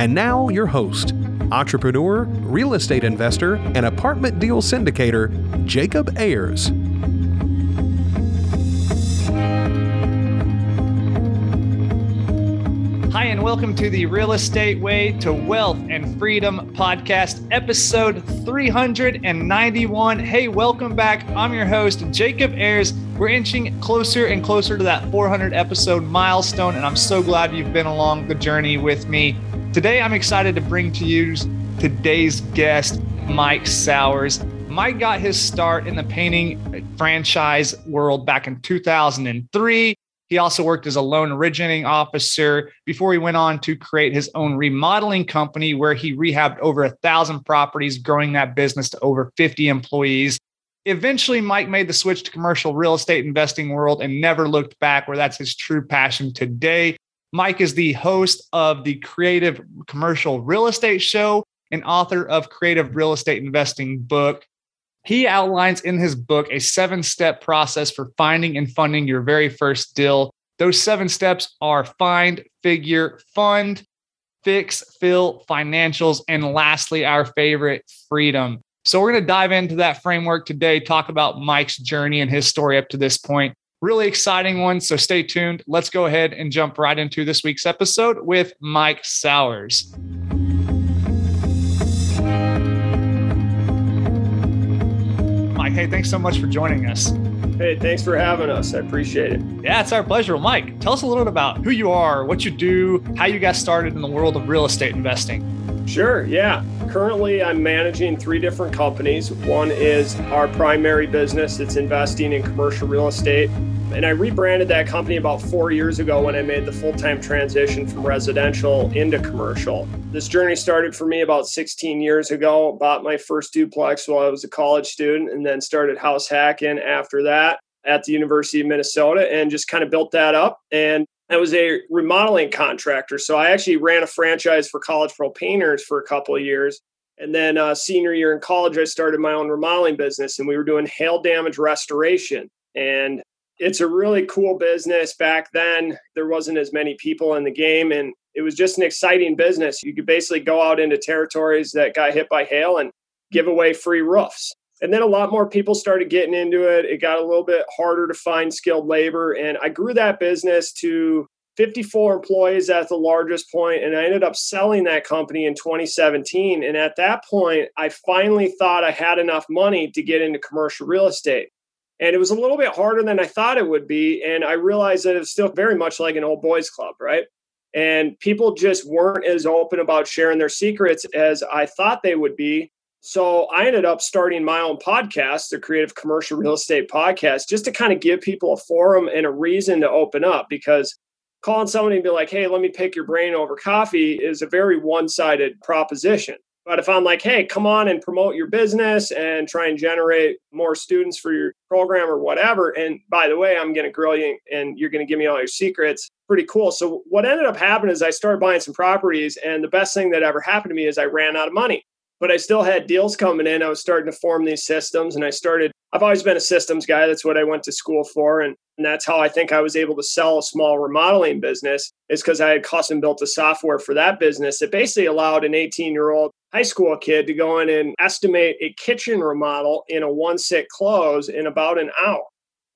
And now, your host, entrepreneur, real estate investor, and apartment deal syndicator, Jacob Ayers. Hi, and welcome to the Real Estate Way to Wealth and Freedom podcast, episode 391. Hey, welcome back. I'm your host, Jacob Ayers. We're inching closer and closer to that 400 episode milestone, and I'm so glad you've been along the journey with me. Today, I'm excited to bring to you today's guest, Mike Sowers. Mike got his start in the painting franchise world back in 2003. He also worked as a loan originating officer before he went on to create his own remodeling company where he rehabbed over a thousand properties, growing that business to over 50 employees. Eventually, Mike made the switch to commercial real estate investing world and never looked back, where that's his true passion today. Mike is the host of the Creative Commercial Real Estate Show and author of Creative Real Estate Investing book. He outlines in his book a seven step process for finding and funding your very first deal. Those seven steps are find, figure, fund, fix, fill, financials, and lastly, our favorite, freedom. So, we're going to dive into that framework today, talk about Mike's journey and his story up to this point. Really exciting one. So stay tuned. Let's go ahead and jump right into this week's episode with Mike Sowers. Mike, hey, thanks so much for joining us. Hey, thanks for having us. I appreciate it. Yeah, it's our pleasure. Mike, tell us a little bit about who you are, what you do, how you got started in the world of real estate investing. Sure, yeah. Currently, I'm managing three different companies. One is our primary business, it's investing in commercial real estate. And I rebranded that company about four years ago when I made the full time transition from residential into commercial. This journey started for me about 16 years ago. Bought my first duplex while I was a college student and then started house hacking after that at the University of Minnesota and just kind of built that up. And I was a remodeling contractor. So I actually ran a franchise for college pro painters for a couple of years. And then uh, senior year in college, I started my own remodeling business and we were doing hail damage restoration. And it's a really cool business. Back then, there wasn't as many people in the game and it was just an exciting business. You could basically go out into territories that got hit by hail and give away free roofs. And then a lot more people started getting into it. It got a little bit harder to find skilled labor. And I grew that business to 54 employees at the largest point, and I ended up selling that company in 2017. And at that point, I finally thought I had enough money to get into commercial real estate. And it was a little bit harder than I thought it would be. And I realized that it's still very much like an old boys club, right? And people just weren't as open about sharing their secrets as I thought they would be. So I ended up starting my own podcast, the Creative Commercial Real Estate Podcast, just to kind of give people a forum and a reason to open up because calling somebody and be like, hey, let me pick your brain over coffee is a very one sided proposition. But if I'm like, hey, come on and promote your business and try and generate more students for your program or whatever. And by the way, I'm going to grill you and you're going to give me all your secrets. Pretty cool. So, what ended up happening is I started buying some properties. And the best thing that ever happened to me is I ran out of money but I still had deals coming in. I was starting to form these systems and I started, I've always been a systems guy. That's what I went to school for. And, and that's how I think I was able to sell a small remodeling business is because I had custom built the software for that business. It basically allowed an 18 year old high school kid to go in and estimate a kitchen remodel in a one sit close in about an hour.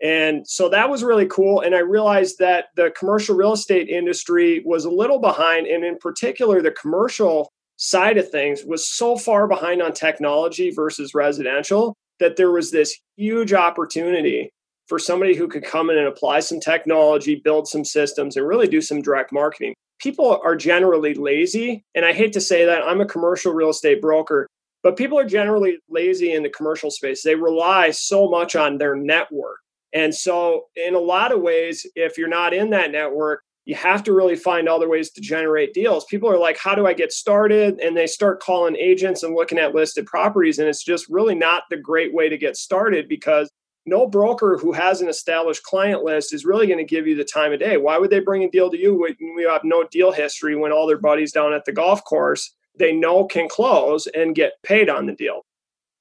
And so that was really cool. And I realized that the commercial real estate industry was a little behind, and in particular, the commercial side of things was so far behind on technology versus residential that there was this huge opportunity for somebody who could come in and apply some technology, build some systems, and really do some direct marketing. People are generally lazy. And I hate to say that, I'm a commercial real estate broker, but people are generally lazy in the commercial space. They rely so much on their network. And so, in a lot of ways, if you're not in that network, you have to really find other ways to generate deals. People are like, how do I get started? And they start calling agents and looking at listed properties. And it's just really not the great way to get started because no broker who has an established client list is really going to give you the time of day. Why would they bring a deal to you when you have no deal history when all their buddies down at the golf course they know can close and get paid on the deal?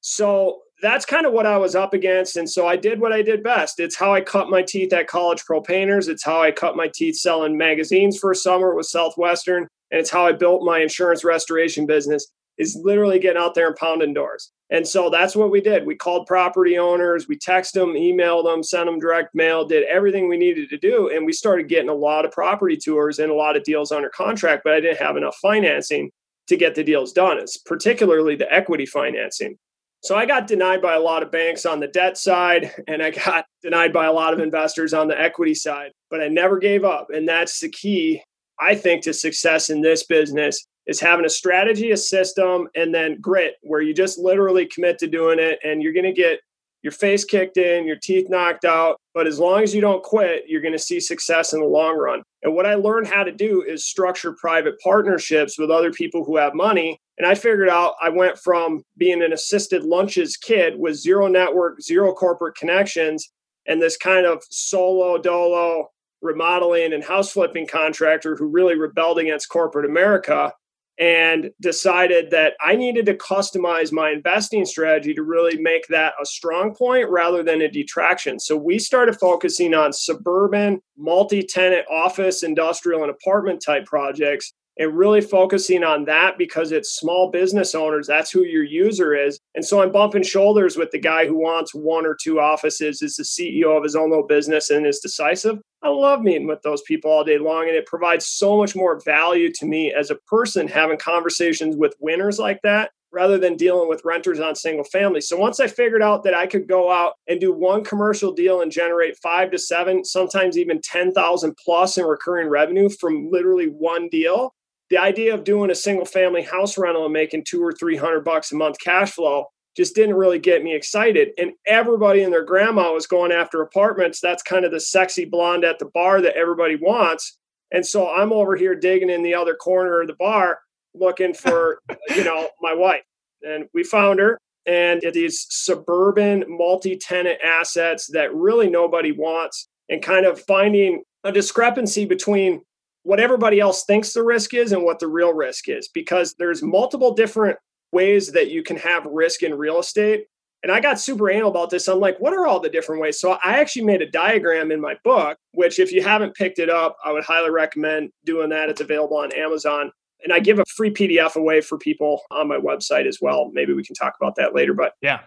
So that's kind of what I was up against. And so I did what I did best. It's how I cut my teeth at College Pro Painters. It's how I cut my teeth selling magazines for a summer with Southwestern. And it's how I built my insurance restoration business is literally getting out there and pounding doors. And so that's what we did. We called property owners, we texted them, emailed them, sent them direct mail, did everything we needed to do. And we started getting a lot of property tours and a lot of deals under contract, but I didn't have enough financing to get the deals done. It's particularly the equity financing. So I got denied by a lot of banks on the debt side, and I got denied by a lot of investors on the equity side, but I never gave up. And that's the key, I think, to success in this business is having a strategy, a system, and then grit where you just literally commit to doing it and you're going to get your face kicked in, your teeth knocked out. But as long as you don't quit, you're going to see success in the long run. And what I learned how to do is structure private partnerships with other people who have money. And I figured out I went from being an assisted lunches kid with zero network, zero corporate connections, and this kind of solo dolo remodeling and house flipping contractor who really rebelled against corporate America and decided that I needed to customize my investing strategy to really make that a strong point rather than a detraction. So we started focusing on suburban, multi tenant office, industrial, and apartment type projects and really focusing on that because it's small business owners. That's who your user is. And so I'm bumping shoulders with the guy who wants one or two offices, is the CEO of his own little business, and is decisive. I love meeting with those people all day long, and it provides so much more value to me as a person having conversations with winners like that rather than dealing with renters on single family. So once I figured out that I could go out and do one commercial deal and generate five to seven, sometimes even 10,000 plus in recurring revenue from literally one deal, the idea of doing a single family house rental and making two or three hundred bucks a month cash flow just didn't really get me excited. And everybody and their grandma was going after apartments. That's kind of the sexy blonde at the bar that everybody wants. And so I'm over here digging in the other corner of the bar looking for, you know, my wife. And we found her and these suburban multi-tenant assets that really nobody wants and kind of finding a discrepancy between what everybody else thinks the risk is and what the real risk is because there's multiple different ways that you can have risk in real estate. And i got super anal about this. I'm like what are all the different ways? So i actually made a diagram in my book which if you haven't picked it up i would highly recommend doing that. It's available on amazon. And i give a free pdf away for people on my website as well. Maybe we can talk about that later but yeah.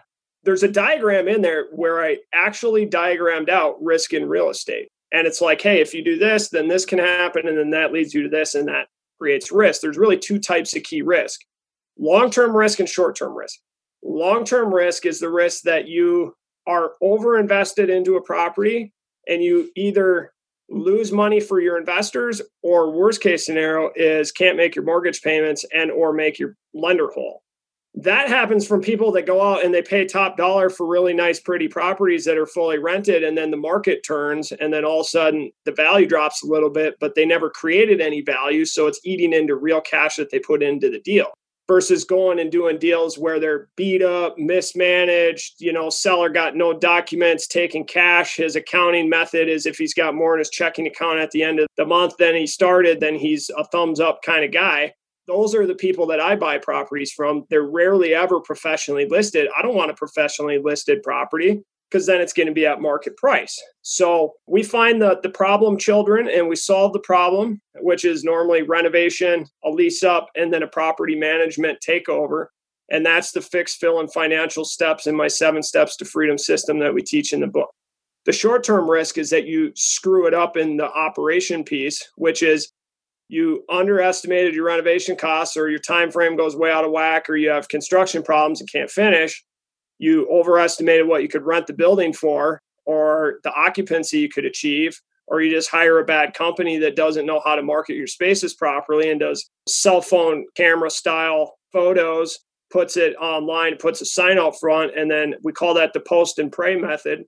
there's a diagram in there where i actually diagrammed out risk in real estate and it's like, hey, if you do this, then this can happen. And then that leads you to this, and that creates risk. There's really two types of key risk long term risk and short term risk. Long term risk is the risk that you are over invested into a property and you either lose money for your investors or worst case scenario is can't make your mortgage payments and or make your lender whole that happens from people that go out and they pay top dollar for really nice pretty properties that are fully rented and then the market turns and then all of a sudden the value drops a little bit but they never created any value so it's eating into real cash that they put into the deal versus going and doing deals where they're beat up mismanaged you know seller got no documents taking cash. His accounting method is if he's got more in his checking account at the end of the month than he started then he's a thumbs up kind of guy those are the people that I buy properties from. They're rarely ever professionally listed. I don't want a professionally listed property because then it's going to be at market price. So we find the, the problem children and we solve the problem, which is normally renovation, a lease up, and then a property management takeover. And that's the fix, fill, and financial steps in my seven steps to freedom system that we teach in the book. The short term risk is that you screw it up in the operation piece, which is you underestimated your renovation costs or your time frame goes way out of whack or you have construction problems and can't finish you overestimated what you could rent the building for or the occupancy you could achieve or you just hire a bad company that doesn't know how to market your spaces properly and does cell phone camera style photos puts it online puts a sign out front and then we call that the post and pray method.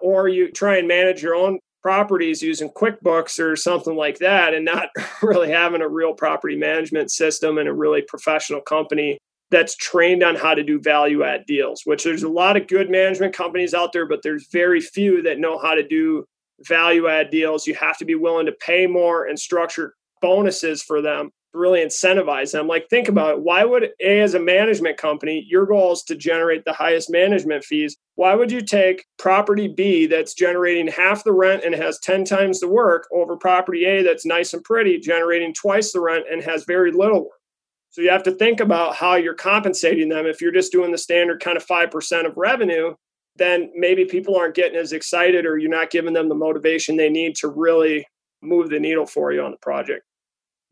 Or you try and manage your own properties using QuickBooks or something like that and not really having a real property management system and a really professional company that's trained on how to do value add deals, which there's a lot of good management companies out there, but there's very few that know how to do value add deals. You have to be willing to pay more and structure bonuses for them really incentivize them. Like, think about it. Why would A, as a management company, your goal is to generate the highest management fees? Why would you take property B that's generating half the rent and has 10 times the work over property A that's nice and pretty, generating twice the rent and has very little work? So you have to think about how you're compensating them. If you're just doing the standard kind of 5% of revenue, then maybe people aren't getting as excited or you're not giving them the motivation they need to really move the needle for you on the project.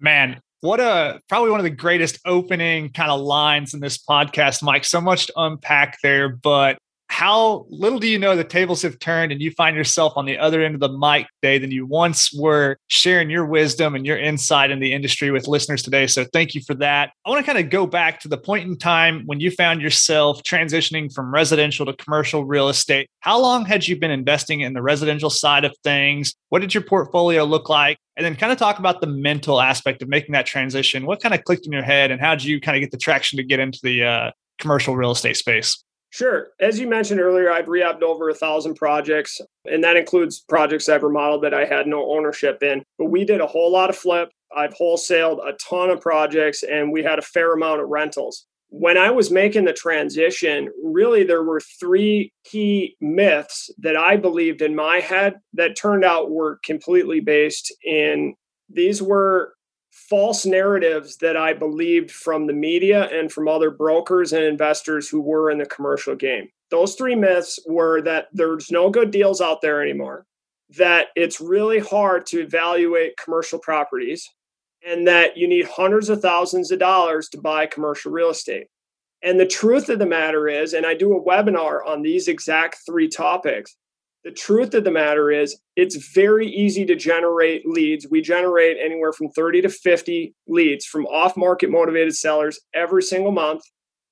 Man, what a probably one of the greatest opening kind of lines in this podcast, Mike. So much to unpack there, but how little do you know the tables have turned and you find yourself on the other end of the mic today than you once were sharing your wisdom and your insight in the industry with listeners today. So thank you for that. I want to kind of go back to the point in time when you found yourself transitioning from residential to commercial real estate. How long had you been investing in the residential side of things? What did your portfolio look like? And then kind of talk about the mental aspect of making that transition. What kind of clicked in your head and how did you kind of get the traction to get into the uh, commercial real estate space? Sure. As you mentioned earlier, I've rehabbed over a thousand projects, and that includes projects I've remodeled that I had no ownership in. But we did a whole lot of flip. I've wholesaled a ton of projects, and we had a fair amount of rentals. When I was making the transition, really there were three key myths that I believed in my head that turned out were completely based in these were false narratives that I believed from the media and from other brokers and investors who were in the commercial game. Those three myths were that there's no good deals out there anymore, that it's really hard to evaluate commercial properties, and that you need hundreds of thousands of dollars to buy commercial real estate. And the truth of the matter is, and I do a webinar on these exact three topics, the truth of the matter is, it's very easy to generate leads. We generate anywhere from 30 to 50 leads from off market motivated sellers every single month.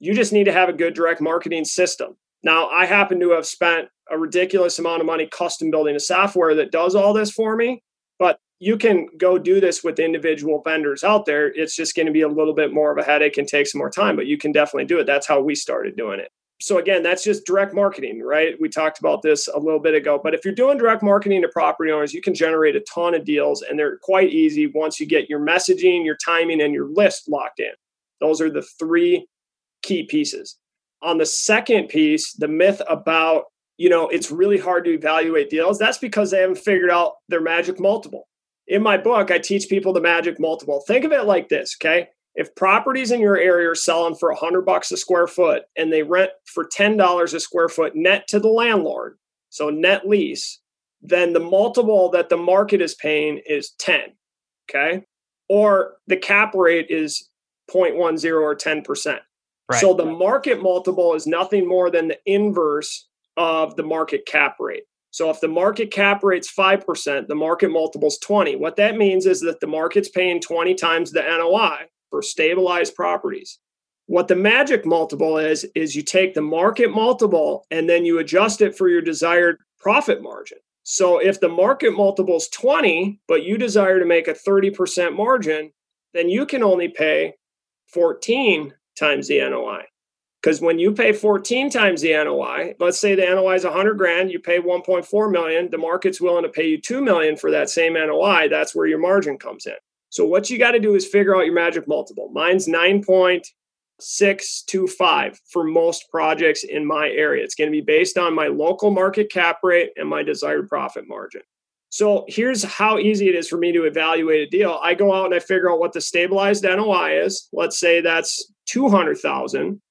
You just need to have a good direct marketing system. Now, I happen to have spent a ridiculous amount of money custom building a software that does all this for me, but you can go do this with individual vendors out there. It's just going to be a little bit more of a headache and take some more time, but you can definitely do it. That's how we started doing it so again that's just direct marketing right? We talked about this a little bit ago but if you're doing direct marketing to property owners you can generate a ton of deals and they're quite easy once you get your messaging your timing and your list locked in. Those are the three key pieces. On the second piece the myth about you know it's really hard to evaluate deals that's because they haven't figured out their magic multiple. In my book i teach people the magic multiple. Think of it like this okay if properties in your area are selling for 100 bucks a square foot and they rent for $10 a square foot net to the landlord so net lease then the multiple that the market is paying is 10 okay or the cap rate is 0.10 or 10% right. so the market multiple is nothing more than the inverse of the market cap rate so if the market cap rate's 5%, the market multiple's 20. What that means is that the market's paying 20 times the NOI for stabilized properties. What the magic multiple is, is you take the market multiple and then you adjust it for your desired profit margin. So if the market multiple is 20, but you desire to make a 30% margin, then you can only pay 14 times the NOI. Because when you pay 14 times the NOI, let's say the NOI is 100 grand, you pay 1.4 million, the market's willing to pay you 2 million for that same NOI, that's where your margin comes in. So what you got to do is figure out your magic multiple. Mine's 9.625 for most projects in my area. It's going to be based on my local market cap rate and my desired profit margin. So here's how easy it is for me to evaluate a deal. I go out and I figure out what the stabilized NOI is. Let's say that's 200,000.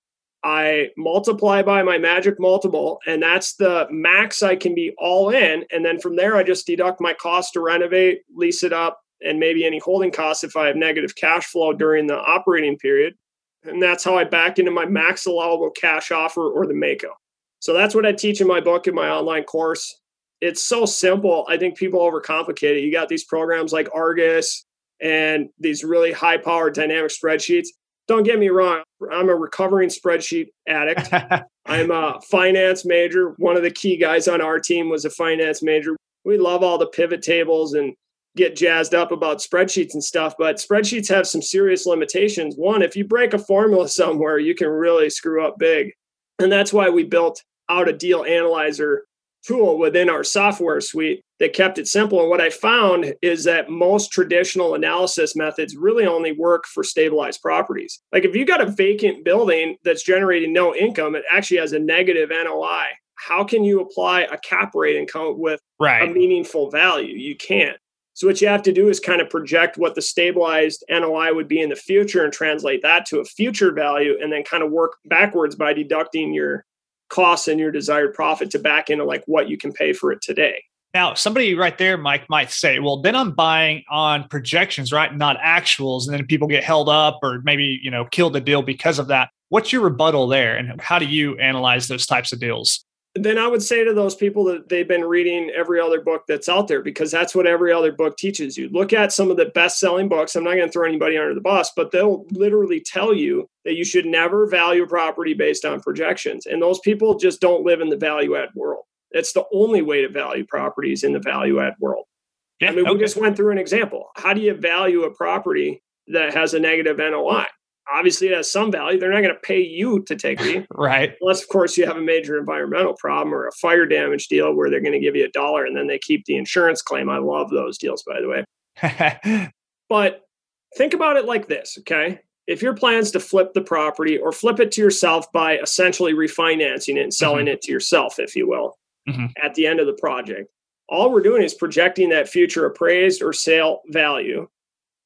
I multiply by my magic multiple, and that's the max I can be all in. And then from there, I just deduct my cost to renovate, lease it up, and maybe any holding costs if I have negative cash flow during the operating period. And that's how I back into my max allowable cash offer or the MACO. So that's what I teach in my book in my online course. It's so simple. I think people overcomplicate it. You got these programs like Argus and these really high powered dynamic spreadsheets. Don't get me wrong, I'm a recovering spreadsheet addict. I'm a finance major. One of the key guys on our team was a finance major. we love all the pivot tables and get jazzed up about spreadsheets and stuff, but spreadsheets have some serious limitations. One, if you break a formula somewhere, you can really screw up big. And that's why we built out a deal analyzer tool within our software suite that kept it simple. And what I found is that most traditional analysis methods really only work for stabilized properties. Like if you got a vacant building that's generating no income, it actually has a negative NOI. How can you apply a cap rate and come up with right. a meaningful value? You can't. So what you have to do is kind of project what the stabilized NOI would be in the future and translate that to a future value and then kind of work backwards by deducting your costs and your desired profit to back into like what you can pay for it today. Now, somebody right there, Mike, might say, well, then I'm buying on projections, right? Not actuals. And then people get held up or maybe, you know, kill the deal because of that. What's your rebuttal there? And how do you analyze those types of deals? Then I would say to those people that they've been reading every other book that's out there because that's what every other book teaches you. Look at some of the best selling books. I'm not going to throw anybody under the bus, but they'll literally tell you that you should never value property based on projections. And those people just don't live in the value add world. It's the only way to value properties in the value add world. Yeah, I mean, okay. we just went through an example. How do you value a property that has a negative NOI? Obviously, it has some value. They're not going to pay you to take it, right? Unless, of course, you have a major environmental problem or a fire damage deal where they're going to give you a dollar and then they keep the insurance claim. I love those deals, by the way. but think about it like this, okay? If your plans to flip the property or flip it to yourself by essentially refinancing it and selling mm-hmm. it to yourself, if you will, mm-hmm. at the end of the project. All we're doing is projecting that future appraised or sale value.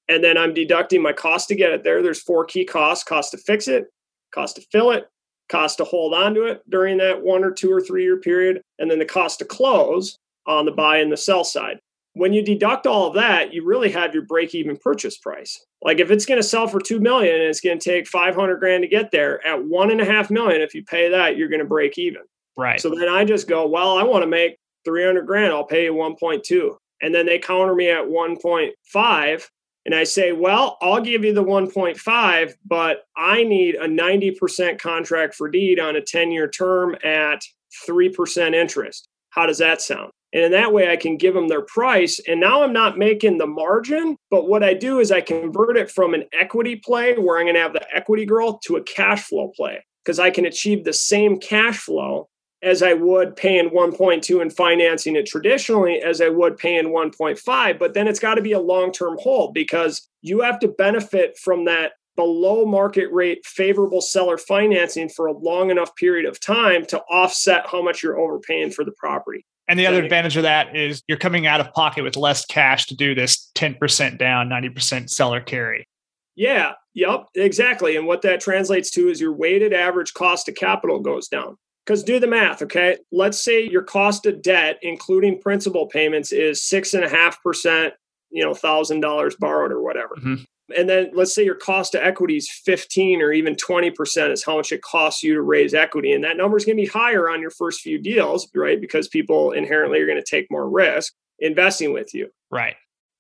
And then I'm deducting my cost to get it there. There's four key costs cost to fix it, cost to fill it, cost to hold on to it during that one or two or three year period, and then the cost to close on the buy and the sell side. When you deduct all of that, you really have your break even purchase price. Like if it's going to sell for two million and it's going to take 500 grand to get there at one and a half million, if you pay that, you're going to break even. Right. So then I just go, well, I want to make 300 grand. I'll pay you 1.2. And then they counter me at 1.5. And I say, well, I'll give you the 1.5, but I need a 90% contract for deed on a 10 year term at 3% interest. How does that sound? And in that way, I can give them their price. And now I'm not making the margin, but what I do is I convert it from an equity play where I'm going to have the equity girl to a cash flow play because I can achieve the same cash flow as I would paying 1.2 and financing it traditionally as I would paying 1.5. But then it's got to be a long term hold because you have to benefit from that below market rate favorable seller financing for a long enough period of time to offset how much you're overpaying for the property. And the other advantage of that is you're coming out of pocket with less cash to do this 10% down, 90% seller carry. Yeah, yep, exactly. And what that translates to is your weighted average cost of capital goes down. Because do the math, okay? Let's say your cost of debt, including principal payments, is six and a half percent, you know, thousand dollars borrowed or whatever. Mm-hmm. And then let's say your cost of equity is 15 or even 20% is how much it costs you to raise equity. And that number is going to be higher on your first few deals, right? Because people inherently are going to take more risk investing with you. Right.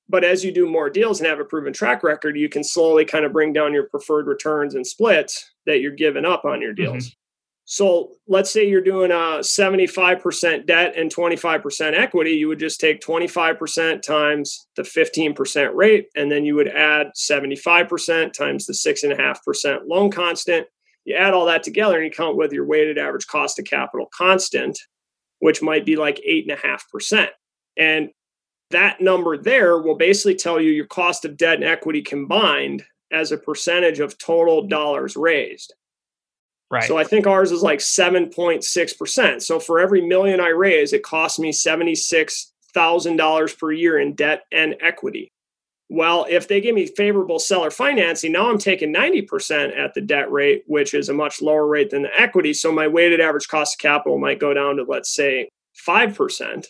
But as you do more deals and have a proven track record, you can slowly kind of bring down your preferred returns and splits that you're giving up on your deals. Mm-hmm. So let's say you're doing a 75% debt and 25% equity, you would just take 25% times the 15% rate, and then you would add 75% times the 6.5% loan constant. You add all that together and you count with your weighted average cost of capital constant, which might be like 8.5%. And that number there will basically tell you your cost of debt and equity combined as a percentage of total dollars raised. Right. So I think ours is like 7.6%. So for every million I raise, it costs me $76,000 per year in debt and equity. Well, if they give me favorable seller financing, now I'm taking 90% at the debt rate, which is a much lower rate than the equity. So my weighted average cost of capital might go down to, let's say, 5%.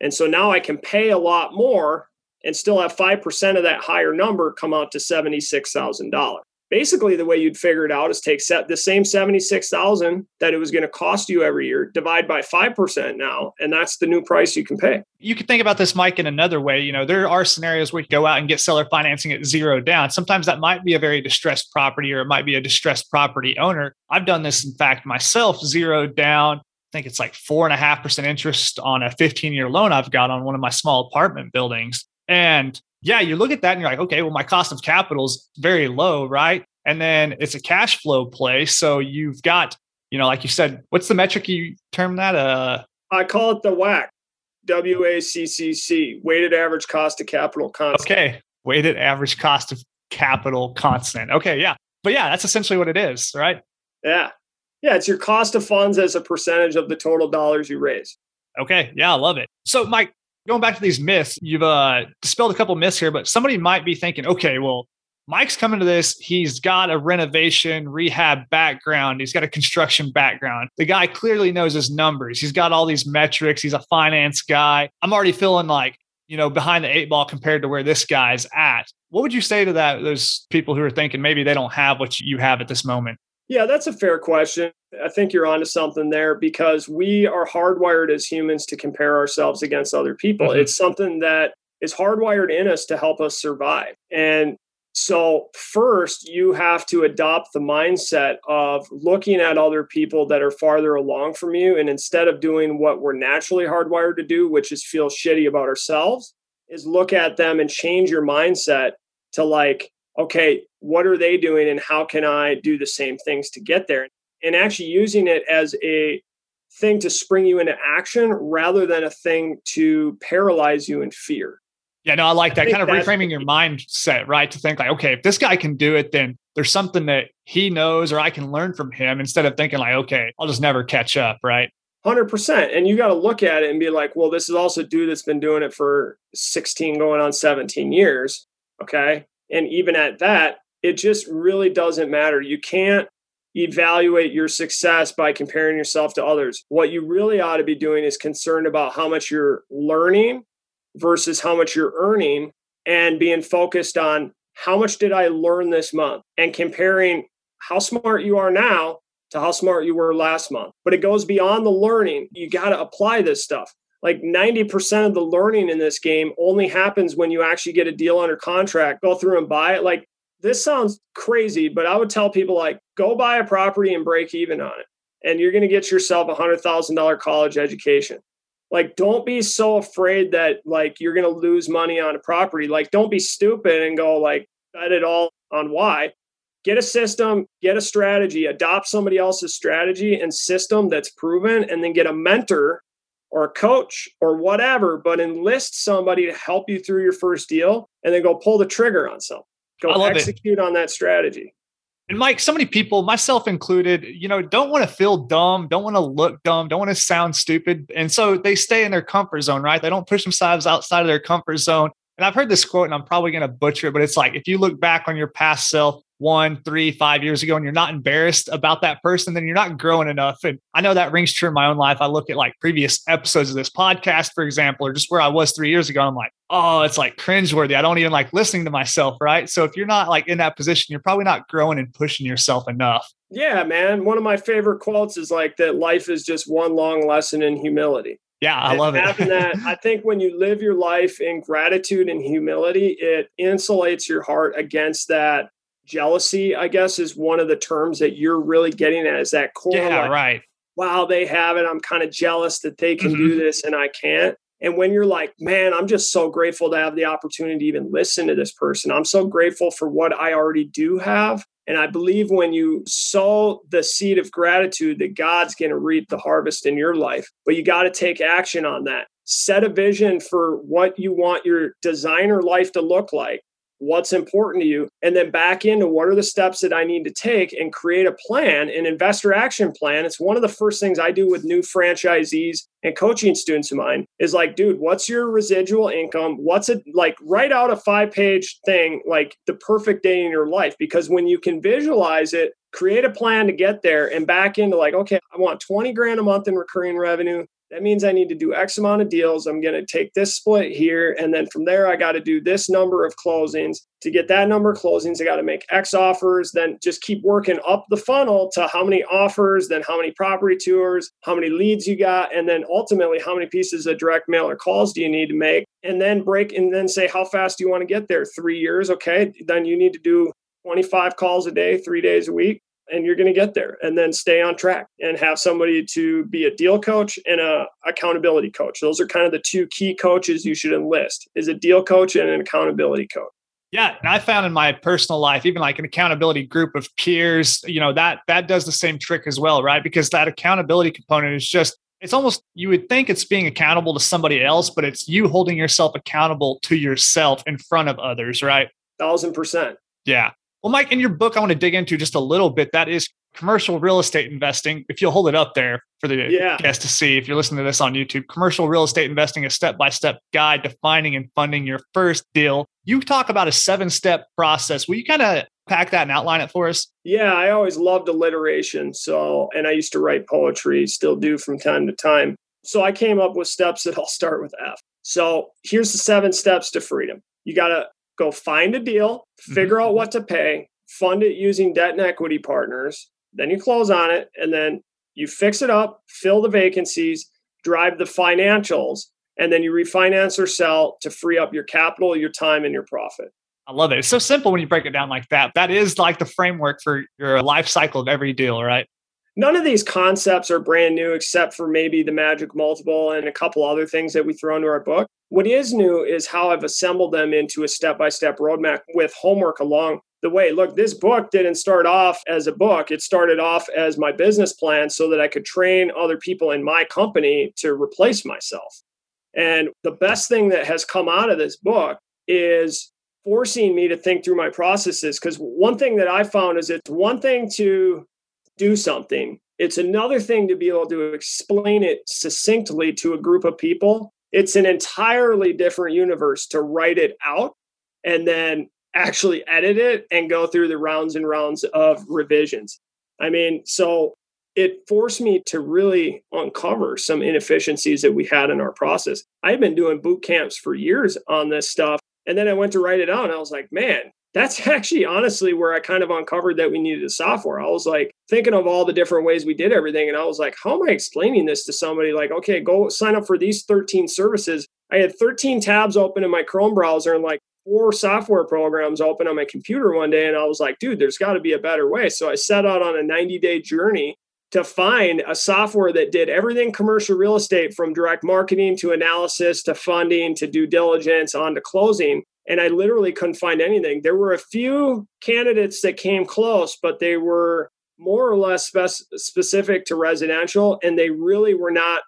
And so now I can pay a lot more and still have 5% of that higher number come out to $76,000 basically the way you'd figure it out is take set the same 76,000 that it was going to cost you every year divide by 5% now and that's the new price you can pay. You could think about this Mike in another way, you know, there are scenarios where you go out and get seller financing at zero down. Sometimes that might be a very distressed property or it might be a distressed property owner. I've done this in fact myself, zero down I think it's like four and a half percent interest on a 15 year loan I've got on one of my small apartment buildings. And yeah, you look at that and you're like, okay, well, my cost of capital is very low, right? And then it's a cash flow play. So you've got, you know, like you said, what's the metric you term that? Uh, I call it the WACC, W A C C C, weighted average cost of capital constant. Okay, weighted average cost of capital constant. Okay, yeah. But yeah, that's essentially what it is, right? Yeah. Yeah, it's your cost of funds as a percentage of the total dollars you raise. Okay, yeah, I love it. So, Mike, going back to these myths, you've uh, dispelled a couple myths here, but somebody might be thinking, okay, well, Mike's coming to this. He's got a renovation rehab background. He's got a construction background. The guy clearly knows his numbers. He's got all these metrics. He's a finance guy. I'm already feeling like, you know, behind the eight ball compared to where this guy's at. What would you say to that? Those people who are thinking maybe they don't have what you have at this moment? Yeah, that's a fair question. I think you're onto something there because we are hardwired as humans to compare ourselves against other people. Mm-hmm. It's something that is hardwired in us to help us survive. And so, first, you have to adopt the mindset of looking at other people that are farther along from you. And instead of doing what we're naturally hardwired to do, which is feel shitty about ourselves, is look at them and change your mindset to like, okay, what are they doing and how can I do the same things to get there? And actually using it as a thing to spring you into action rather than a thing to paralyze you in fear. Yeah, no, I like that I kind of reframing your mindset, right? To think like, okay, if this guy can do it, then there's something that he knows or I can learn from him instead of thinking like, okay, I'll just never catch up, right? 100%. And you got to look at it and be like, well, this is also a dude that's been doing it for 16 going on 17 years. Okay. And even at that, it just really doesn't matter. You can't evaluate your success by comparing yourself to others. What you really ought to be doing is concerned about how much you're learning versus how much you're earning and being focused on how much did I learn this month and comparing how smart you are now to how smart you were last month. But it goes beyond the learning. You got to apply this stuff like 90% of the learning in this game only happens when you actually get a deal under contract, go through and buy it. Like this sounds crazy, but I would tell people like go buy a property and break even on it. And you're going to get yourself a hundred thousand dollar college education. Like, don't be so afraid that like you're going to lose money on a property. Like, don't be stupid and go like bet it all on why. Get a system, get a strategy, adopt somebody else's strategy and system that's proven, and then get a mentor or a coach or whatever, but enlist somebody to help you through your first deal and then go pull the trigger on something. Go execute it. on that strategy. And Mike, so many people, myself included, you know, don't want to feel dumb, don't want to look dumb, don't want to sound stupid. And so they stay in their comfort zone, right? They don't push themselves outside of their comfort zone. And I've heard this quote and I'm probably going to butcher it, but it's like if you look back on your past self one, three, five years ago, and you're not embarrassed about that person, then you're not growing enough. And I know that rings true in my own life. I look at like previous episodes of this podcast, for example, or just where I was three years ago. I'm like, oh, it's like cringeworthy. I don't even like listening to myself, right? So if you're not like in that position, you're probably not growing and pushing yourself enough. Yeah, man. One of my favorite quotes is like that life is just one long lesson in humility. Yeah, I love it. that, I think when you live your life in gratitude and humility, it insulates your heart against that jealousy, I guess, is one of the terms that you're really getting at. Is that core? Yeah, like, right. Wow, they have it. I'm kind of jealous that they can mm-hmm. do this and I can't. And when you're like, man, I'm just so grateful to have the opportunity to even listen to this person. I'm so grateful for what I already do have. And I believe when you sow the seed of gratitude, that God's going to reap the harvest in your life. But you got to take action on that. Set a vision for what you want your designer life to look like what's important to you, and then back into what are the steps that I need to take and create a plan, an investor action plan. It's one of the first things I do with new franchisees and coaching students of mine is like, dude, what's your residual income? What's it like? Write out a five page thing, like the perfect day in your life. Because when you can visualize it, create a plan to get there and back into like, okay, I want 20 grand a month in recurring revenue that means I need to do X amount of deals. I'm going to take this split here. And then from there, I got to do this number of closings. To get that number of closings, I got to make X offers, then just keep working up the funnel to how many offers, then how many property tours, how many leads you got, and then ultimately how many pieces of direct mail or calls do you need to make? And then break and then say, how fast do you want to get there? Three years. Okay. Then you need to do 25 calls a day, three days a week and you're going to get there and then stay on track and have somebody to be a deal coach and a accountability coach those are kind of the two key coaches you should enlist is a deal coach and an accountability coach yeah, and I found in my personal life, even like an accountability group of peers, you know, that that does the same trick as well, right? Because that accountability component is just it's almost you would think it's being accountable to somebody else, but it's you holding yourself accountable to yourself in front of others, right? Thousand percent. Yeah. Well, Mike, in your book, I want to dig into just a little bit. That is commercial real estate investing. If you'll hold it up there for the yeah. guests to see, if you're listening to this on YouTube, commercial real estate investing, a step by step guide to finding and funding your first deal. You talk about a seven step process. Will you kind of pack that and outline it for us? Yeah, I always loved alliteration. So, and I used to write poetry, still do from time to time. So I came up with steps that I'll start with F. So here's the seven steps to freedom. You got to go find a deal, figure mm-hmm. out what to pay, fund it using debt and equity partners, then you close on it, and then you fix it up, fill the vacancies, drive the financials, and then you refinance or sell to free up your capital, your time, and your profit. I love it. It's so simple when you break it down like that. That is like the framework for your life cycle of every deal, right? None of these concepts are brand new except for maybe the magic multiple and a couple other things that we throw into our book. What is new is how I've assembled them into a step by step roadmap with homework along the way. Look, this book didn't start off as a book, it started off as my business plan so that I could train other people in my company to replace myself. And the best thing that has come out of this book is forcing me to think through my processes. Because one thing that I found is it's one thing to do something, it's another thing to be able to explain it succinctly to a group of people. It's an entirely different universe to write it out and then actually edit it and go through the rounds and rounds of revisions. I mean, so it forced me to really uncover some inefficiencies that we had in our process. I've been doing boot camps for years on this stuff and then I went to write it out and I was like, man, that's actually honestly where I kind of uncovered that we needed a software. I was like thinking of all the different ways we did everything. And I was like, how am I explaining this to somebody? Like, okay, go sign up for these 13 services. I had 13 tabs open in my Chrome browser and like four software programs open on my computer one day. And I was like, dude, there's got to be a better way. So I set out on a 90 day journey to find a software that did everything commercial real estate from direct marketing to analysis to funding to due diligence on to closing. And I literally couldn't find anything. There were a few candidates that came close, but they were more or less spec- specific to residential and they really were not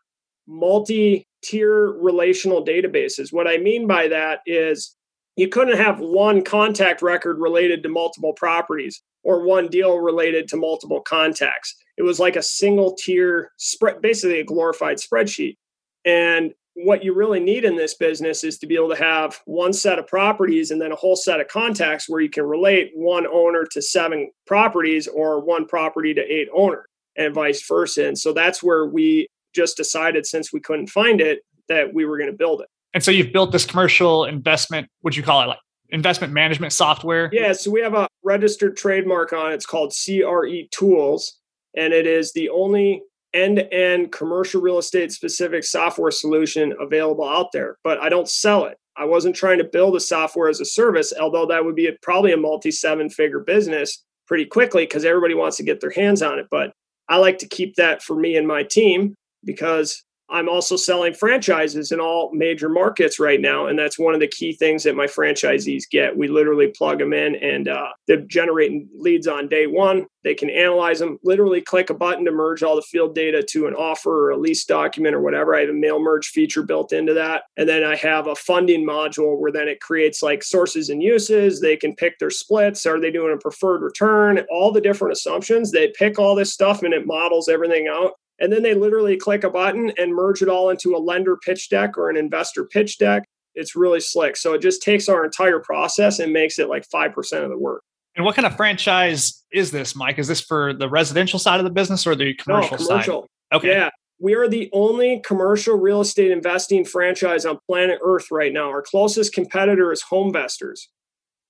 multi tier relational databases. What I mean by that is you couldn't have one contact record related to multiple properties or one deal related to multiple contacts. It was like a single tier spread, basically a glorified spreadsheet. And what you really need in this business is to be able to have one set of properties and then a whole set of contacts where you can relate one owner to seven properties or one property to eight owner and vice versa. And so that's where we just decided since we couldn't find it that we were going to build it. And so you've built this commercial investment, what would you call it like investment management software? Yeah, so we have a registered trademark on it. It's called CRE Tools, and it is the only end-to-end commercial real estate specific software solution available out there. But I don't sell it. I wasn't trying to build a software as a service, although that would be a, probably a multi seven figure business pretty quickly because everybody wants to get their hands on it. But I like to keep that for me and my team because I'm also selling franchises in all major markets right now. And that's one of the key things that my franchisees get. We literally plug them in and uh, they're generating leads on day one. They can analyze them, literally click a button to merge all the field data to an offer or a lease document or whatever. I have a mail merge feature built into that. And then I have a funding module where then it creates like sources and uses. They can pick their splits. Are they doing a preferred return? All the different assumptions. They pick all this stuff and it models everything out. And then they literally click a button and merge it all into a lender pitch deck or an investor pitch deck. It's really slick. So it just takes our entire process and makes it like 5% of the work. And what kind of franchise is this, Mike? Is this for the residential side of the business or the commercial, no, commercial. side? Okay. Yeah. We are the only commercial real estate investing franchise on planet Earth right now. Our closest competitor is HomeVestors.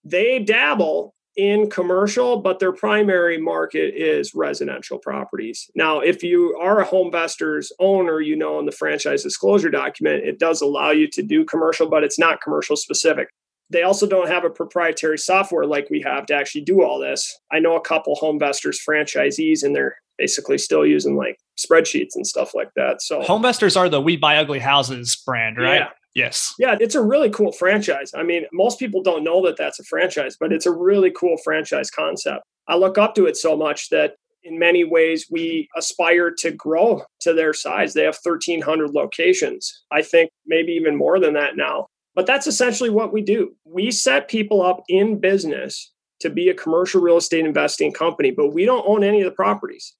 They dabble in commercial, but their primary market is residential properties. Now, if you are a HomeVestors owner, you know in the franchise disclosure document, it does allow you to do commercial, but it's not commercial specific. They also don't have a proprietary software like we have to actually do all this. I know a couple HomeVestors franchisees and they're basically still using like spreadsheets and stuff like that. So HomeVestors are the We Buy Ugly Houses brand, right? Yeah. Yes. Yeah, it's a really cool franchise. I mean, most people don't know that that's a franchise, but it's a really cool franchise concept. I look up to it so much that in many ways we aspire to grow to their size. They have 1,300 locations. I think maybe even more than that now. But that's essentially what we do. We set people up in business to be a commercial real estate investing company, but we don't own any of the properties.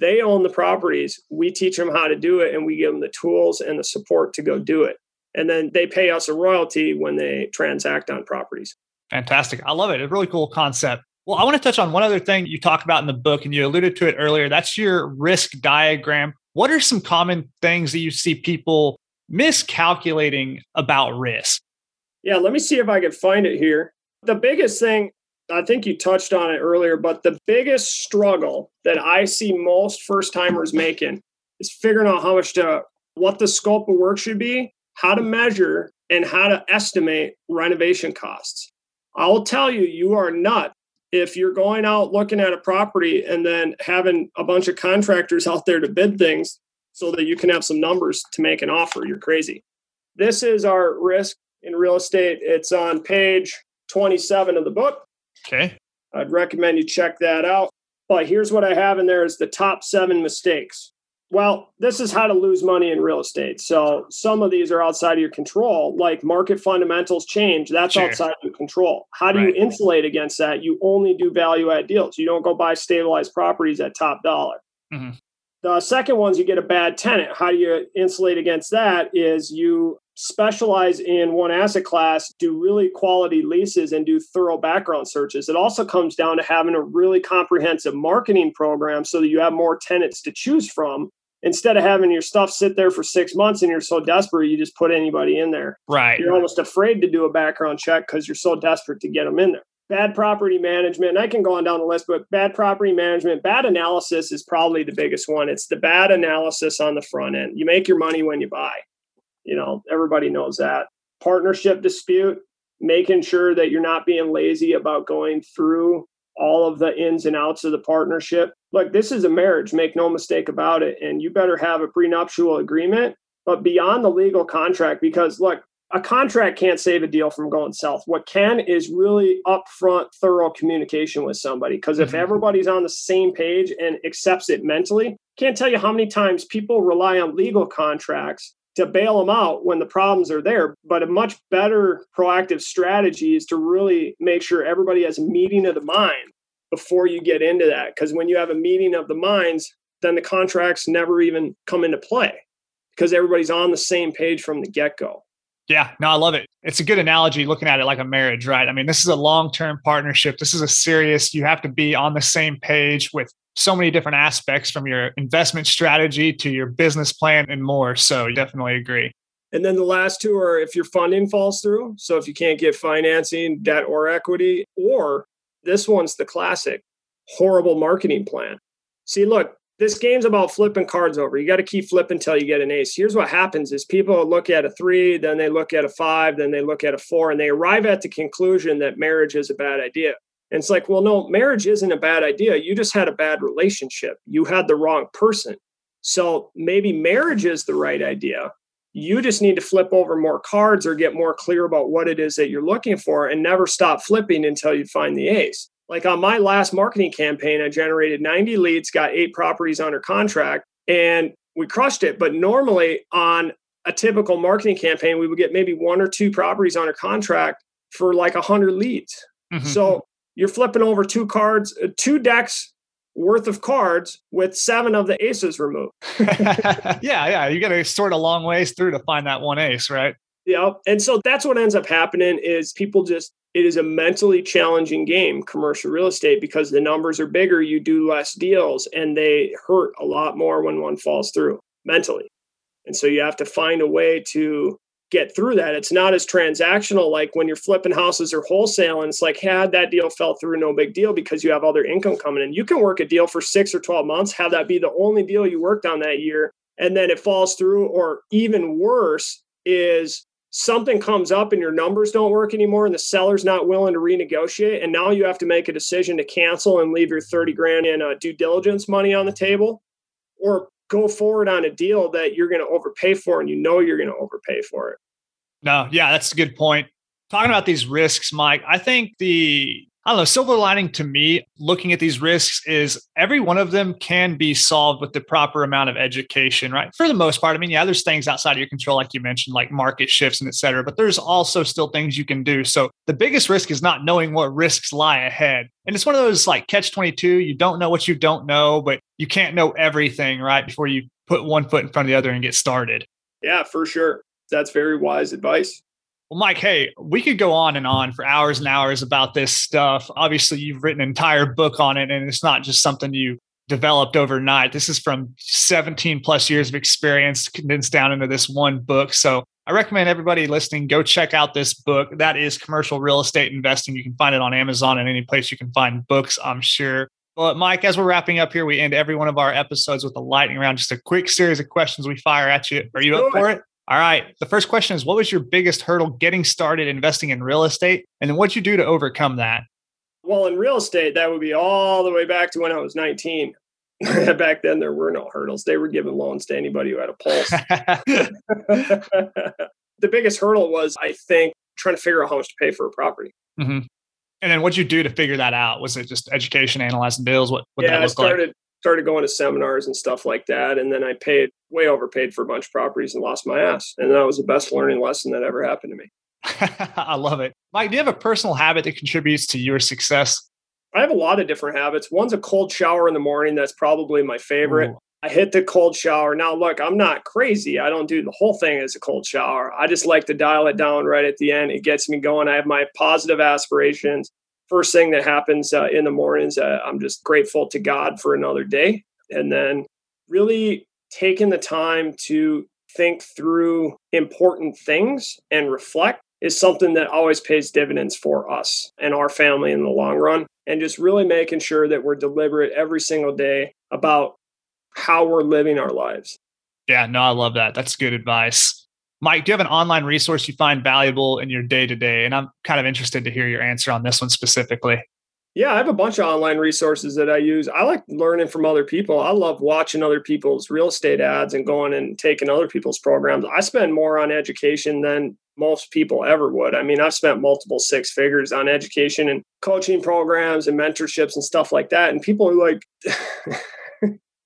They own the properties. We teach them how to do it and we give them the tools and the support to go do it. And then they pay us a royalty when they transact on properties. Fantastic. I love it. A really cool concept. Well, I want to touch on one other thing you talk about in the book, and you alluded to it earlier. That's your risk diagram. What are some common things that you see people miscalculating about risk? Yeah, let me see if I can find it here. The biggest thing, I think you touched on it earlier, but the biggest struggle that I see most first timers making is figuring out how much to, what the scope of work should be, how to measure, and how to estimate renovation costs. I will tell you, you are not if you're going out looking at a property and then having a bunch of contractors out there to bid things so that you can have some numbers to make an offer, you're crazy. This is our risk in real estate. It's on page 27 of the book. Okay. I'd recommend you check that out. But here's what I have in there is the top seven mistakes. Well, this is how to lose money in real estate. So some of these are outside of your control, like market fundamentals change. That's sure. outside of your control. How do right. you insulate against that? You only do value add deals. You don't go buy stabilized properties at top dollar. Mm-hmm. The second one's you get a bad tenant. How do you insulate against that? Is you specialize in one asset class, do really quality leases, and do thorough background searches. It also comes down to having a really comprehensive marketing program so that you have more tenants to choose from instead of having your stuff sit there for six months and you're so desperate you just put anybody in there. Right. You're almost afraid to do a background check because you're so desperate to get them in there. Bad property management and i can go on down the list but bad property management bad analysis is probably the biggest one. It's the bad analysis on the front end. You make your money when you buy. You know everybody knows that. Partnership dispute making sure that you're not being lazy about going through all of the ins and outs of the partnership. Look, this is a marriage, make no mistake about it. And you better have a prenuptial agreement, but beyond the legal contract, because look, a contract can't save a deal from going south. What can is really upfront, thorough communication with somebody. Because if mm-hmm. everybody's on the same page and accepts it mentally, can't tell you how many times people rely on legal contracts to bail them out when the problems are there. But a much better proactive strategy is to really make sure everybody has a meeting of the mind before you get into that. Because when you have a meeting of the minds, then the contracts never even come into play because everybody's on the same page from the get go. Yeah, no, I love it. It's a good analogy looking at it like a marriage, right? I mean, this is a long term partnership. This is a serious, you have to be on the same page with so many different aspects from your investment strategy to your business plan and more. So, definitely agree. And then the last two are if your funding falls through. So, if you can't get financing, debt, or equity, or this one's the classic horrible marketing plan. See, look, this game's about flipping cards over. You got to keep flipping until you get an ace. Here's what happens is people look at a 3, then they look at a 5, then they look at a 4 and they arrive at the conclusion that marriage is a bad idea. And it's like, well, no, marriage isn't a bad idea. You just had a bad relationship. You had the wrong person. So maybe marriage is the right idea. You just need to flip over more cards or get more clear about what it is that you're looking for and never stop flipping until you find the ace. Like on my last marketing campaign, I generated 90 leads, got eight properties under contract, and we crushed it. But normally on a typical marketing campaign, we would get maybe one or two properties under contract for like 100 leads. Mm-hmm. So you're flipping over two cards, uh, two decks worth of cards with seven of the aces removed. yeah, yeah. You got to sort a long ways through to find that one ace, right? Yeah. And so that's what ends up happening is people just it is a mentally challenging game, commercial real estate, because the numbers are bigger, you do less deals, and they hurt a lot more when one falls through mentally. And so you have to find a way to get through that. It's not as transactional like when you're flipping houses or wholesale, and it's like, had that deal fell through, no big deal because you have other income coming in. You can work a deal for six or 12 months, have that be the only deal you worked on that year, and then it falls through, or even worse, is something comes up and your numbers don't work anymore and the seller's not willing to renegotiate and now you have to make a decision to cancel and leave your 30 grand in uh, due diligence money on the table or go forward on a deal that you're going to overpay for and you know you're going to overpay for it. No yeah that's a good point. Talking about these risks mike i think the I don't know, silver lining to me looking at these risks is every one of them can be solved with the proper amount of education, right? For the most part. I mean, yeah, there's things outside of your control, like you mentioned, like market shifts and et cetera, but there's also still things you can do. So the biggest risk is not knowing what risks lie ahead. And it's one of those like catch 22, you don't know what you don't know, but you can't know everything, right? Before you put one foot in front of the other and get started. Yeah, for sure. That's very wise advice. Well, Mike, hey, we could go on and on for hours and hours about this stuff. Obviously, you've written an entire book on it, and it's not just something you developed overnight. This is from 17 plus years of experience condensed down into this one book. So I recommend everybody listening go check out this book. That is Commercial Real Estate Investing. You can find it on Amazon and any place you can find books, I'm sure. Well, Mike, as we're wrapping up here, we end every one of our episodes with a lightning round, just a quick series of questions we fire at you. Are you up for it? All right. The first question is What was your biggest hurdle getting started investing in real estate? And then what'd you do to overcome that? Well, in real estate, that would be all the way back to when I was 19. back then, there were no hurdles. They were giving loans to anybody who had a pulse. the biggest hurdle was, I think, trying to figure out how much to pay for a property. Mm-hmm. And then what'd you do to figure that out? Was it just education, analyzing bills? What, what yeah, that I started, like? Started going to seminars and stuff like that. And then I paid way overpaid for a bunch of properties and lost my ass. And that was the best learning lesson that ever happened to me. I love it. Mike, do you have a personal habit that contributes to your success? I have a lot of different habits. One's a cold shower in the morning. That's probably my favorite. Ooh. I hit the cold shower. Now, look, I'm not crazy. I don't do the whole thing as a cold shower. I just like to dial it down right at the end. It gets me going. I have my positive aspirations. First thing that happens uh, in the mornings, uh, I'm just grateful to God for another day. And then really taking the time to think through important things and reflect is something that always pays dividends for us and our family in the long run. And just really making sure that we're deliberate every single day about how we're living our lives. Yeah, no, I love that. That's good advice. Mike, do you have an online resource you find valuable in your day to day? And I'm kind of interested to hear your answer on this one specifically. Yeah, I have a bunch of online resources that I use. I like learning from other people. I love watching other people's real estate ads and going and taking other people's programs. I spend more on education than most people ever would. I mean, I've spent multiple six figures on education and coaching programs and mentorships and stuff like that. And people are like,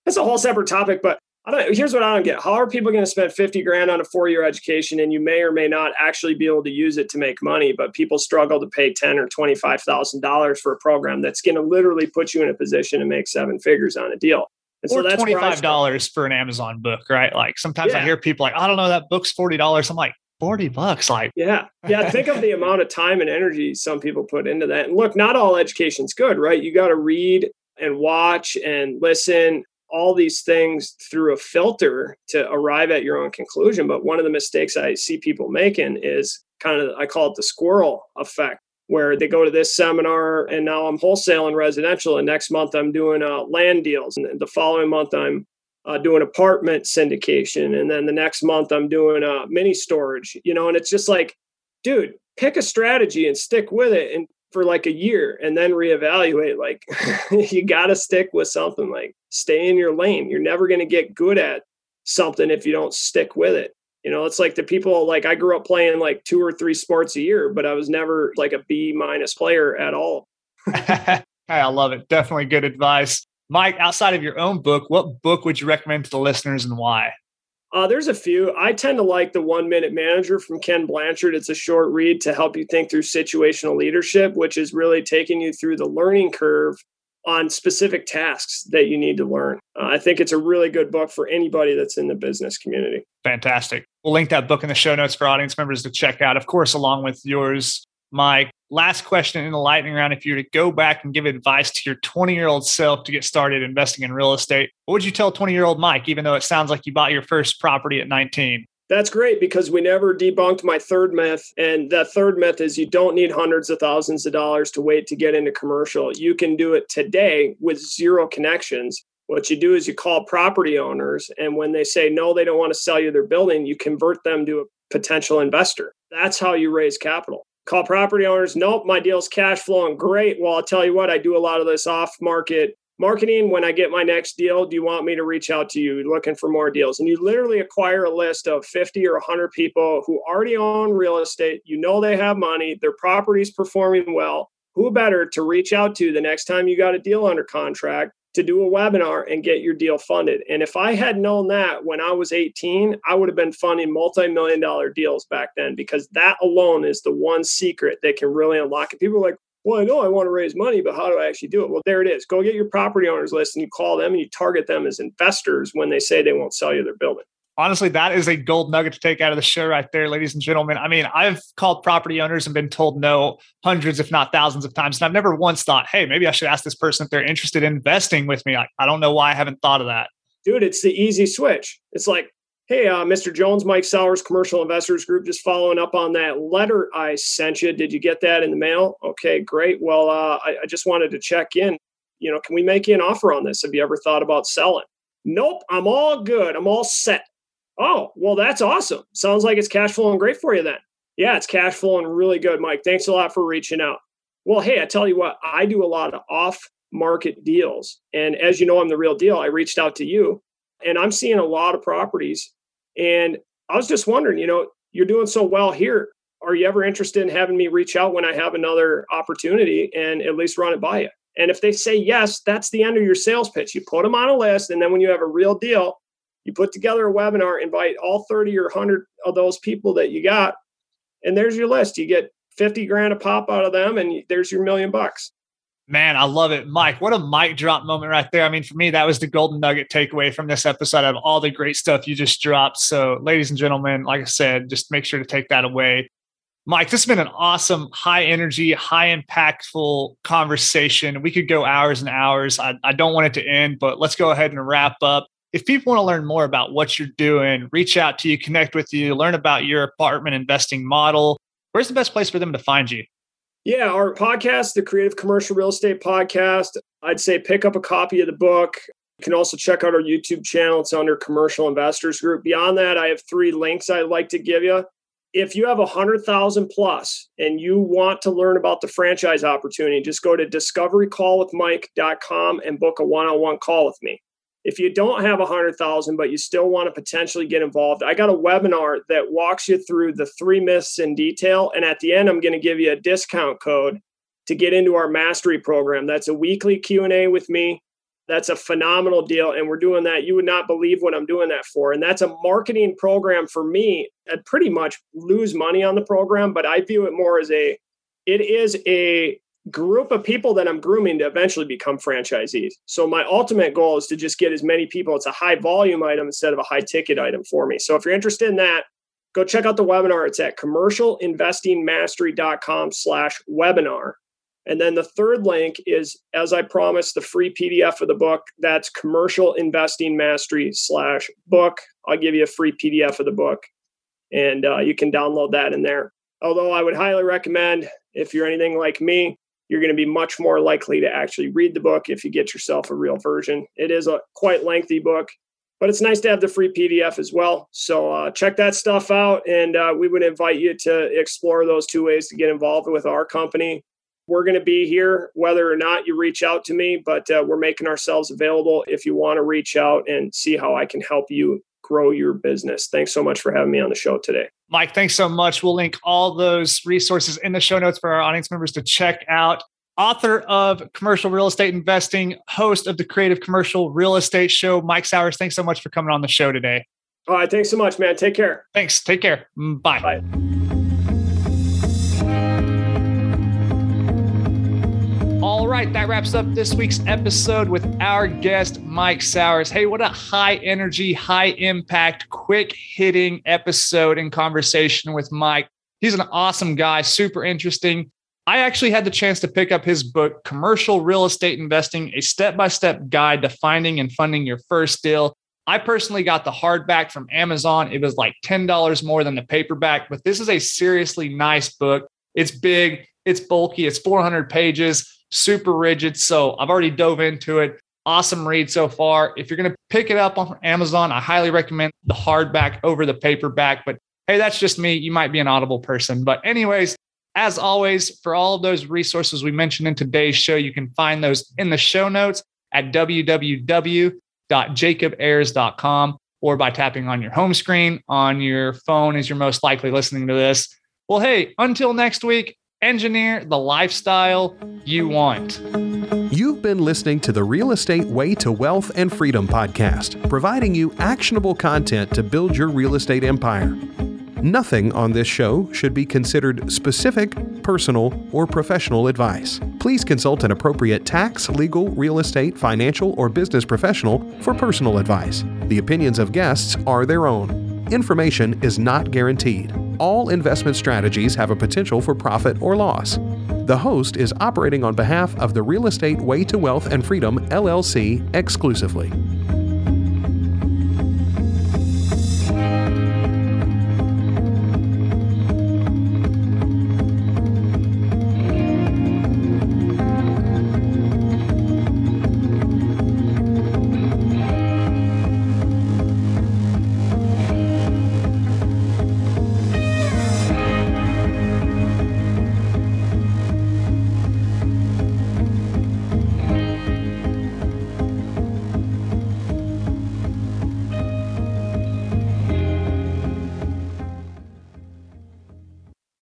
that's a whole separate topic, but I don't, here's what I don't get. How are people going to spend 50 grand on a four year education and you may or may not actually be able to use it to make money, but people struggle to pay 10 or $25,000 for a program that's going to literally put you in a position to make seven figures on a deal. And or so that's $25 for an Amazon book, right? Like sometimes yeah. I hear people like, I don't know, that book's $40. I'm like, 40 bucks like yeah yeah think of the amount of time and energy some people put into that and look not all education's good right you got to read and watch and listen all these things through a filter to arrive at your own conclusion. But one of the mistakes I see people making is kind of, I call it the squirrel effect, where they go to this seminar and now I'm wholesaling residential, and next month I'm doing uh, land deals, and the following month I'm uh, doing apartment syndication, and then the next month I'm doing uh, mini storage, you know, and it's just like, dude, pick a strategy and stick with it. And for like a year and then reevaluate like you got to stick with something like stay in your lane. You're never going to get good at something if you don't stick with it. You know it's like the people like i grew up playing like two or three sports a year but i was never like a b minus player at all. I love it. Definitely good advice. Mike outside of your own book what book would you recommend to the listeners and why uh, there's a few. I tend to like the One Minute Manager from Ken Blanchard. It's a short read to help you think through situational leadership, which is really taking you through the learning curve on specific tasks that you need to learn. Uh, I think it's a really good book for anybody that's in the business community. Fantastic. We'll link that book in the show notes for audience members to check out, of course, along with yours my last question in the lightning round if you were to go back and give advice to your 20 year old self to get started investing in real estate, what would you tell 20 year old Mike, even though it sounds like you bought your first property at 19? That's great because we never debunked my third myth. And that third myth is you don't need hundreds of thousands of dollars to wait to get into commercial. You can do it today with zero connections What you do is you call property owners, and when they say no, they don't want to sell you their building, you convert them to a potential investor. That's how you raise capital. Call property owners, nope, my deal's cash flowing great. Well, I'll tell you what, I do a lot of this off market marketing. When I get my next deal, do you want me to reach out to you looking for more deals? And you literally acquire a list of 50 or 100 people who already own real estate. You know they have money, their property's performing well. Who better to reach out to the next time you got a deal under contract to do a webinar and get your deal funded. And if I had known that when I was 18, I would have been funding multi million dollar deals back then because that alone is the one secret that can really unlock it. People are like, well, I know I want to raise money, but how do I actually do it? Well, there it is. Go get your property owners list and you call them and you target them as investors when they say they won't sell you their building honestly, that is a gold nugget to take out of the show right there, ladies and gentlemen. I mean, I've called property owners and been told no hundreds, if not thousands of times. And I've never once thought, hey, maybe I should ask this person if they're interested in investing with me. Like, I don't know why I haven't thought of that. Dude, it's the easy switch. It's like, hey, uh, Mr. Jones, Mike Sowers, Commercial Investors Group, just following up on that letter I sent you. Did you get that in the mail? Okay, great. Well, uh, I, I just wanted to check in. You know, can we make you an offer on this? Have you ever thought about selling? Nope, I'm all good. I'm all set. Oh, well, that's awesome. Sounds like it's cash flowing great for you then. Yeah, it's cash flowing really good, Mike. Thanks a lot for reaching out. Well, hey, I tell you what, I do a lot of off market deals. And as you know, I'm the real deal. I reached out to you and I'm seeing a lot of properties. And I was just wondering, you know, you're doing so well here. Are you ever interested in having me reach out when I have another opportunity and at least run it by you? And if they say yes, that's the end of your sales pitch. You put them on a list. And then when you have a real deal, you put together a webinar, invite all 30 or 100 of those people that you got, and there's your list. You get 50 grand a pop out of them, and there's your million bucks. Man, I love it. Mike, what a mic drop moment right there. I mean, for me, that was the golden nugget takeaway from this episode of all the great stuff you just dropped. So, ladies and gentlemen, like I said, just make sure to take that away. Mike, this has been an awesome, high energy, high impactful conversation. We could go hours and hours. I, I don't want it to end, but let's go ahead and wrap up if people want to learn more about what you're doing, reach out to you, connect with you, learn about your apartment investing model, where's the best place for them to find you? Yeah, our podcast, the Creative Commercial Real Estate Podcast, I'd say pick up a copy of the book. You can also check out our YouTube channel. It's under Commercial Investors Group. Beyond that, I have three links I'd like to give you. If you have a hundred thousand plus and you want to learn about the franchise opportunity, just go to discoverycallwithmike.com and book a one-on-one call with me if you don't have a hundred thousand but you still want to potentially get involved i got a webinar that walks you through the three myths in detail and at the end i'm going to give you a discount code to get into our mastery program. That's a weekly q&a with me. That's a phenomenal deal and we're doing that. You would not believe what i'm doing that for and that's a marketing program for me. I pretty much lose money on the program but i view it more as a it is a group of people that I'm grooming to eventually become franchisees. So my ultimate goal is to just get as many people. It's a high volume item instead of a high ticket item for me. So if you're interested in that, go check out the webinar. It's at commercialinvestingmastery.com slash webinar. And then the third link is, as I promised, the free PDF of the book. That's commercial investing mastery slash book. I'll give you a free PDF of the book and uh, you can download that in there. Although I would highly recommend, if you're anything like me, you're going to be much more likely to actually read the book if you get yourself a real version. It is a quite lengthy book, but it's nice to have the free PDF as well. So uh, check that stuff out, and uh, we would invite you to explore those two ways to get involved with our company. We're going to be here whether or not you reach out to me, but uh, we're making ourselves available if you want to reach out and see how I can help you grow your business. Thanks so much for having me on the show today. Mike, thanks so much. We'll link all those resources in the show notes for our audience members to check out. Author of Commercial Real Estate Investing, host of the Creative Commercial Real Estate Show, Mike Sowers. Thanks so much for coming on the show today. All right. Thanks so much, man. Take care. Thanks. Take care. Bye. Bye. All right, that wraps up this week's episode with our guest, Mike Sowers. Hey, what a high energy, high impact, quick hitting episode and conversation with Mike. He's an awesome guy, super interesting. I actually had the chance to pick up his book, Commercial Real Estate Investing, a step by step guide to finding and funding your first deal. I personally got the hardback from Amazon. It was like $10 more than the paperback, but this is a seriously nice book. It's big, it's bulky, it's 400 pages super rigid. So I've already dove into it. Awesome read so far. If you're going to pick it up on Amazon, I highly recommend the hardback over the paperback. But hey, that's just me. You might be an Audible person. But, anyways, as always, for all of those resources we mentioned in today's show, you can find those in the show notes at www.jacobayers.com or by tapping on your home screen on your phone as you're most likely listening to this. Well, hey, until next week, engineer the lifestyle you want. You've been listening to the Real Estate Way to Wealth and Freedom podcast, providing you actionable content to build your real estate empire. Nothing on this show should be considered specific, personal, or professional advice. Please consult an appropriate tax, legal, real estate, financial, or business professional for personal advice. The opinions of guests are their own. Information is not guaranteed. All investment strategies have a potential for profit or loss. The host is operating on behalf of the Real Estate Way to Wealth and Freedom LLC exclusively.